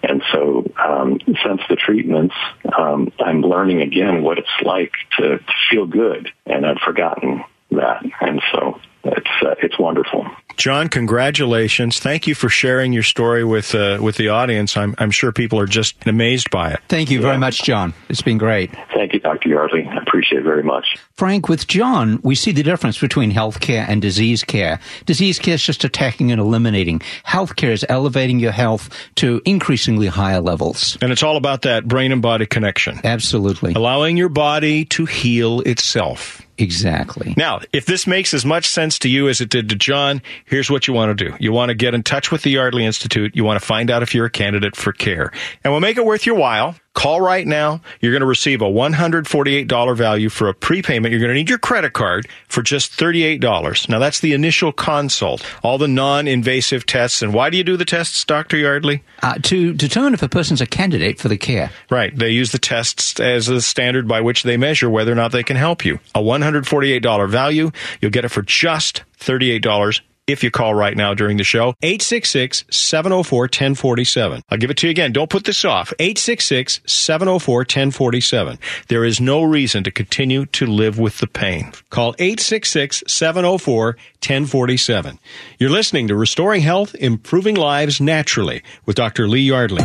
And so, um, since the treatments, um, I'm learning again what it's like to, to feel good, and I'd forgotten that. And so, it's uh, it's wonderful. John, congratulations! Thank you for sharing your story with uh, with the audience. I'm I'm sure people are just amazed by it. Thank you yeah. very much, John. It's been great. Thank you, Dr. Yardley. I appreciate it very much. Frank, with John, we see the difference between health care and disease care. Disease care is just attacking and eliminating. Health care is elevating your health to increasingly higher levels. And it's all about that brain and body connection. Absolutely. Allowing your body to heal itself. Exactly. Now, if this makes as much sense to you as it did to John, here's what you want to do. You want to get in touch with the Yardley Institute. You want to find out if you're a candidate for care. And we'll make it worth your while. Call right now. You're going to receive a $148 value for a prepayment. You're going to need your credit card for just $38. Now, that's the initial consult, all the non invasive tests. And why do you do the tests, Dr. Yardley? Uh, to determine if a person's a candidate for the care. Right. They use the tests as a standard by which they measure whether or not they can help you. A $148 value. You'll get it for just $38 if you call right now during the show. 866 704 1047. I'll give it to you again. Don't put this off. 866 704 1047. There is no reason to continue to live with the pain. Call 866 704 1047. You're listening to Restoring Health, Improving Lives Naturally with Dr. Lee Yardley.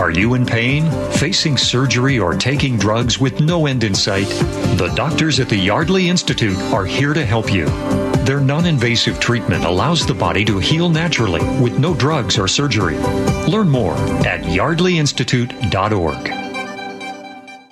Are you in pain, facing surgery, or taking drugs with no end in sight? The doctors at the Yardley Institute are here to help you. Their non invasive treatment allows the body to heal naturally with no drugs or surgery. Learn more at yardleyinstitute.org.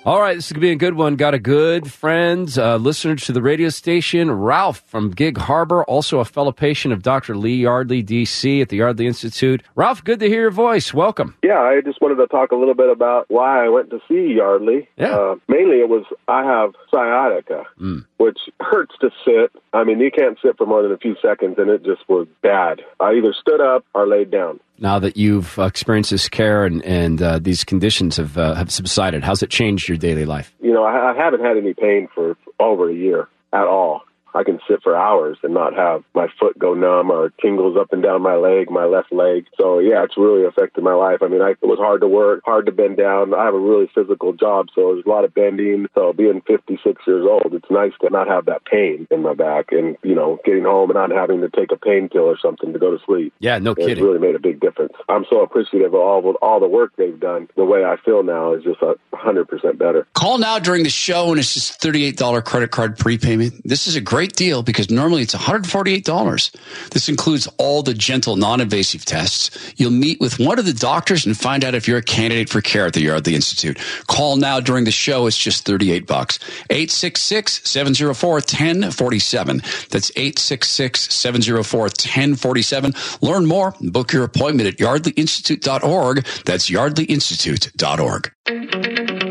All right, this is going to be a good one. Got a good friend, uh, listener to the radio station, Ralph from Gig Harbor, also a fellow patient of Dr. Lee Yardley, D.C. at the Yardley Institute. Ralph, good to hear your voice. Welcome. Yeah, I just wanted to talk a little bit about why I went to see Yardley. Yeah. Uh, mainly it was I have sciatica, Mm. which hurts to sit. I mean, you can't sit for more than a few seconds, and it just was bad. I either stood up or laid down. Now that you've experienced this care and, and uh, these conditions have, uh, have subsided, how's it changed your daily life? You know, I, I haven't had any pain for over a year at all. I can sit for hours and not have my foot go numb or tingles up and down my leg, my left leg. So yeah, it's really affected my life. I mean, I, it was hard to work, hard to bend down. I have a really physical job, so there's a lot of bending. So being 56 years old, it's nice to not have that pain in my back and, you know, getting home and not having to take a painkiller or something to go to sleep. Yeah, no It's kidding. really made a big difference. I'm so appreciative of all all the work they've done. The way I feel now is just a hundred percent better. Call now during the show and it's just $38 credit card prepayment. This is a great deal because normally it's $148. This includes all the gentle, non-invasive tests. You'll meet with one of the doctors and find out if you're a candidate for care at the Yardley Institute. Call now during the show. It's just 38 bucks. 866-704-1047. That's 866-704-1047. Learn more. And book your appointment at yardleyinstitute.org. That's yardleyinstitute.org.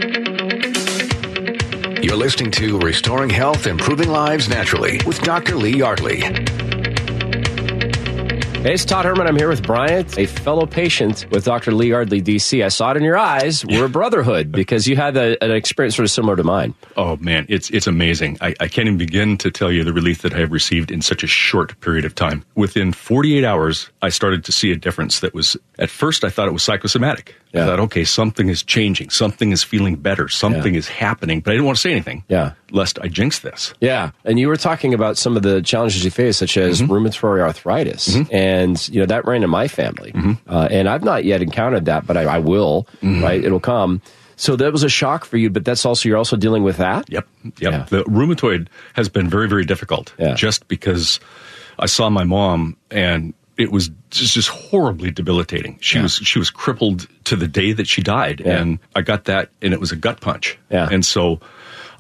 You're listening to Restoring Health, Improving Lives Naturally with Dr. Lee Yardley. Hey, it's Todd Herman. I'm here with Bryant, a fellow patient with Dr. Lee Yardley, DC. I saw it in your eyes. We're a brotherhood because you had a, an experience sort of similar to mine. Oh man, it's it's amazing. I, I can't even begin to tell you the relief that I have received in such a short period of time. Within 48 hours, I started to see a difference that was at first I thought it was psychosomatic. I thought, okay, something is changing, something is feeling better, something is happening, but I didn't want to say anything. Yeah. Lest I jinx this. Yeah, and you were talking about some of the challenges you face, such as mm-hmm. rheumatoid arthritis, mm-hmm. and you know that ran in my family, mm-hmm. uh, and I've not yet encountered that, but I, I will. Right, it'll come. So that was a shock for you, but that's also you're also dealing with that. Yep. Yep. The rheumatoid has been very, very difficult just because I saw my mom and it was just, just horribly debilitating. She was she was crippled to the day that she died, Yeah. and I got that, and it was a gut punch. Yeah. and so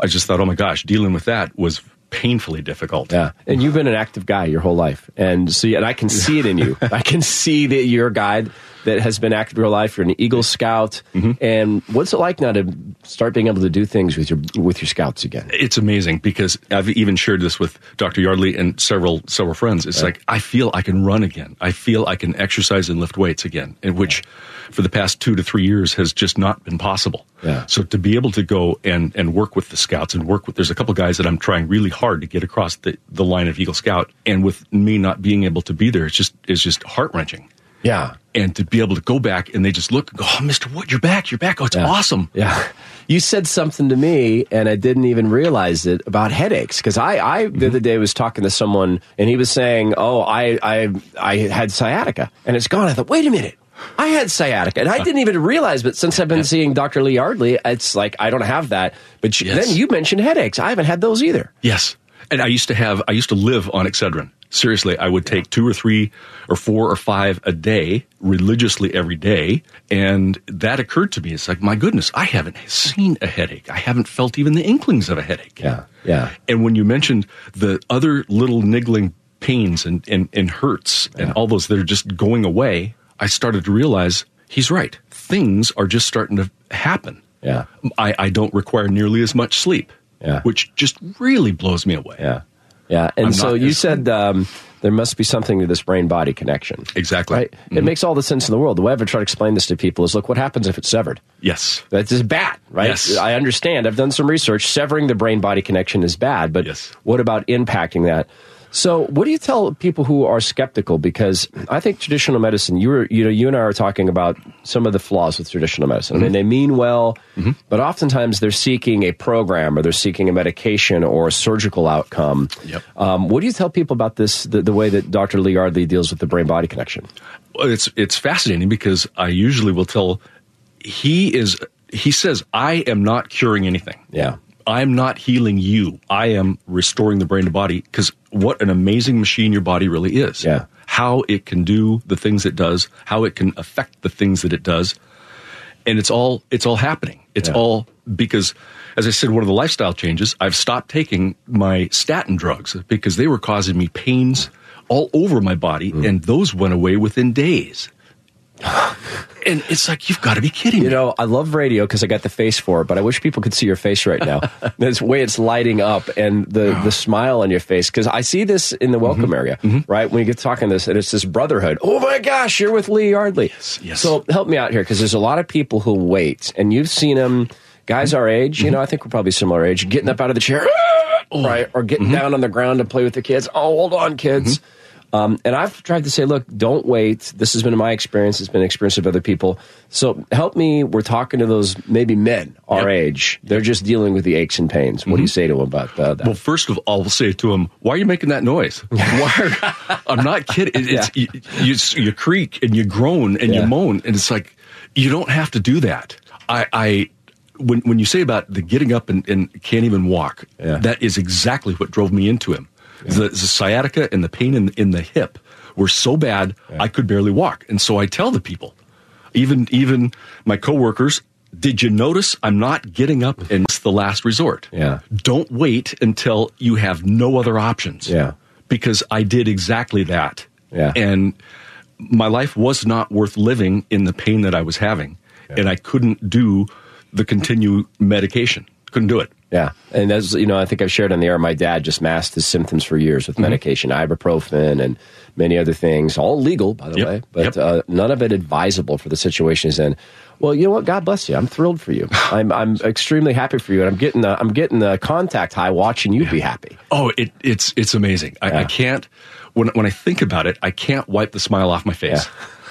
I just thought, oh my gosh, dealing with that was painfully difficult. Yeah, and you've been an active guy your whole life, and see, and I can see it in you. I can see that you're a guy that has been active your whole life. You're an Eagle Scout, mm-hmm. and what's it like now to start being able to do things with your with your scouts again? It's amazing because I've even shared this with Dr. Yardley and several several friends. It's like I feel I can run again. I feel I can exercise and lift weights again, and which for the past two to three years has just not been possible. Yeah. So to be able to go and and work with the scouts and work with there's a couple guys that I'm trying really hard to get across the, the line of Eagle Scout, and with me not being able to be there, it's just it's just heart wrenching. Yeah. And to be able to go back and they just look and go, Oh, Mr. Wood, you're back, you're back. Oh, it's awesome. Yeah. You said something to me, and I didn't even realize it about headaches. Because I, I the other mm-hmm. day was talking to someone, and he was saying, "Oh, I, I, I had sciatica, and it's gone." I thought, "Wait a minute, I had sciatica, and I uh. didn't even realize." But since I've been seeing Doctor Lee Yardley, it's like I don't have that. But Yes. then you mentioned headaches. I haven't had those either. Yes. And I used to have, I used to live on Excedrin. Seriously, I would take two or three or four or five a day, religiously every day. And that occurred to me. It's like, my goodness, I haven't seen a headache. I haven't felt even the inklings of a headache. Yeah. Yeah. And when you mentioned the other little niggling pains and, and, and hurts and all those that are just going away, I started to realize, he's right. Things are just starting to happen. Yeah. I, I don't require nearly as much sleep. Yeah. Which just really blows me away. Yeah. Yeah. And I'm so you said um, there must be something to this brain body connection. Exactly. Right? It makes all the sense in the world. The way I've tried to explain this to people is look, what happens if it's severed? Yes. That's just bad, right? Yes. I understand. I've done some research. Severing the brain body connection is bad, but what about impacting that? So, what do you tell people who are skeptical? Because I think traditional medicine. You were, you know, you and I are talking about some of the flaws with traditional medicine. I mean, they mean well, but oftentimes they're seeking a program or they're seeking a medication or a surgical outcome. Yep. Um, what do you tell people about this? The, the way that Dr. Lee Yardley deals with the brain body connection? Well, it's it's fascinating because I usually will tell he is he says I am not curing anything. Yeah. I'm not healing you. I am restoring the brain to body because what an amazing machine your body really is. Yeah. How it can do the things it does, how it can affect the things that it does. And it's all it's all happening. It's Yeah. all because as I said, one of the lifestyle changes, I've stopped taking my statin drugs because they were causing me pains all over my body, Mm. and those went away within days. And it's like you've got to be kidding You me. know, I love radio because I got the face for it, but I wish people could see your face right now. the way it's lighting up and the, the smile on your face. Because I see this in the welcome mm-hmm. area, mm-hmm. right? When you get talking this, and it's this brotherhood. Oh my gosh, you're with Lee Yardley. yes. So help me out here because there's a lot of people who wait, and you've seen them, guys our age, you mm-hmm. know, I think we're probably similar age, getting up out of the chair, oh. right? Or getting down on the ground to play with the kids. Oh, hold on, kids. Um, and I've tried to say, look, don't wait. This has been my experience. It's been an experience of other people. So help me. We're talking to those maybe men our age. They're just dealing with the aches and pains. What do you say to them about uh, that? Well, first of all, I'll say to him, "Why are you making that noise? Why are, I'm not kidding. It, it's, you, you, you creak and you groan and Yeah. you moan, and it's like you don't have to do that. I, I when when you say about the getting up and, and can't even walk, that is exactly what drove me into him. The, the sciatica and the pain in in the hip were so bad I could barely walk, and so I tell the people, even even my coworkers. Did you notice I'm not getting up and it's the last resort? Yeah. Don't wait until you have no other options. Yeah. Because I did exactly that. Yeah. And my life was not worth living in the pain that I was having. And I couldn't do the continue medication. Couldn't do it. Yeah, and as you know, I think I've shared on the air. My dad just masked his symptoms for years with medication, ibuprofen, and many other things. All legal, by the Yep, way, but uh, none of it advisable for the situation he's in. Well, you know what? God bless you. I'm thrilled for you. I'm I'm extremely happy for you, and I'm getting the, I'm getting the contact high watching you be happy. Oh, it, it's it's amazing. I, I can't when when I think about it, I can't wipe the smile off my face.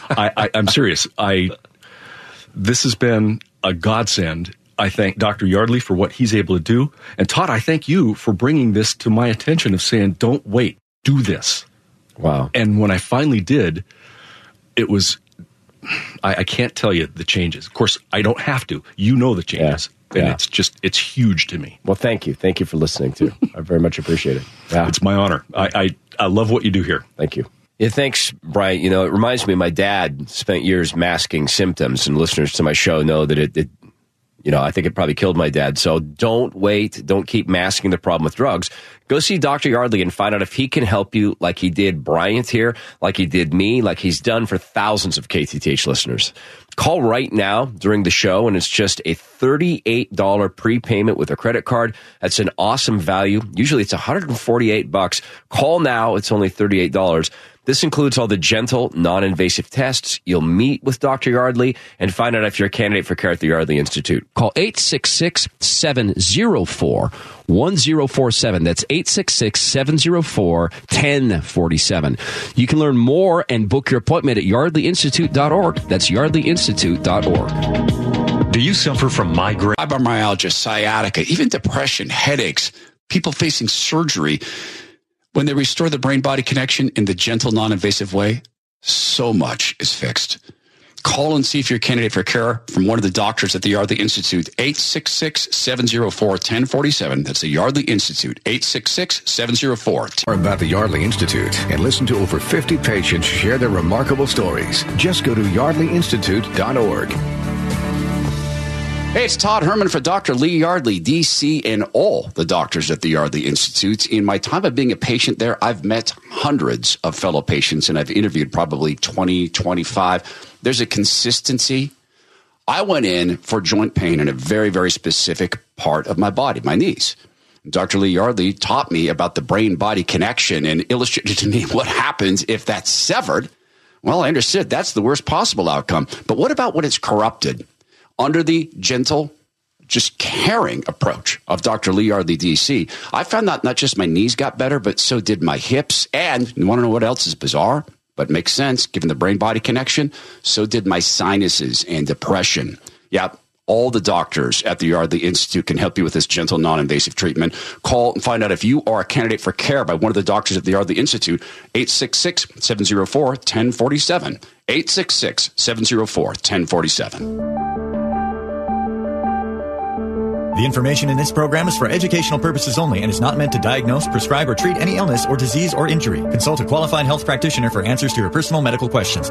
I, I, I'm serious. I this has been a godsend. I thank Dr. Yardley for what he's able to do, and Todd, I thank you for bringing this to my attention of saying, "Don't wait, do this." Wow! And when I finally did, it was I, I can't tell you the changes. Of course, I don't have to. You know the changes, and Yeah. it's just it's huge to me. Well, thank you, thank you for listening too. I very much appreciate it. Yeah. It's my honor. I, I I love what you do here. Thank you. Yeah, thanks, Brian. You know, it reminds me, my dad spent years masking symptoms, and listeners to my show know that it, it you know, I think it probably killed my dad. So don't wait. Don't keep masking the problem with drugs. Go see Dr. Yardley and find out if he can help you like he did Bryant here, like he did me, like he's done for thousands of KTTH listeners. Call right now during the show, and it's just a $38 prepayment with a credit card. That's an awesome value. Usually it's 148 bucks. Call now. It's only $38. This includes all the gentle, non-invasive tests. You'll meet with Dr. Yardley and find out if you're a candidate for care at the Yardley Institute. Call 866-704-1047. That's 866-704-1047. You can learn more and book your appointment at yardleyinstitute.org. That's yardleyinstitute.org. Do you suffer from migraine? Fibromyalgia, sciatica, even depression, headaches, people facing surgery. When they restore the brain body connection in the gentle, non invasive way, so much is fixed. Call and see if you're a candidate for care from one of the doctors at the Yardley Institute, 866 704 1047. That's the Yardley Institute, 866 704 More about the Yardley Institute and listen to over 50 patients share their remarkable stories. Just go to yardleyinstitute.org. Hey, it's Todd Herman for Dr. Lee Yardley, DC, and all the doctors at the Yardley Institute. In my time of being a patient there, I've met hundreds of fellow patients and I've interviewed probably 20, 25. There's a consistency. I went in for joint pain in a very, very specific part of my body, my knees. Dr. Lee Yardley taught me about the brain body connection and illustrated to me what happens if that's severed. Well, I understood that's the worst possible outcome. But what about when it's corrupted? Under the gentle, just caring approach of Dr. Lee Yardley, DC, I found that not just my knees got better, but so did my hips. And you want to know what else is bizarre? But makes sense given the brain body connection. So did my sinuses and depression. Yeah, all the doctors at the Yardley Institute can help you with this gentle, non invasive treatment. Call and find out if you are a candidate for care by one of the doctors at the Yardley Institute, 866 704 1047. 866 704 1047. The information in this program is for educational purposes only and is not meant to diagnose, prescribe, or treat any illness or disease or injury. Consult a qualified health practitioner for answers to your personal medical questions.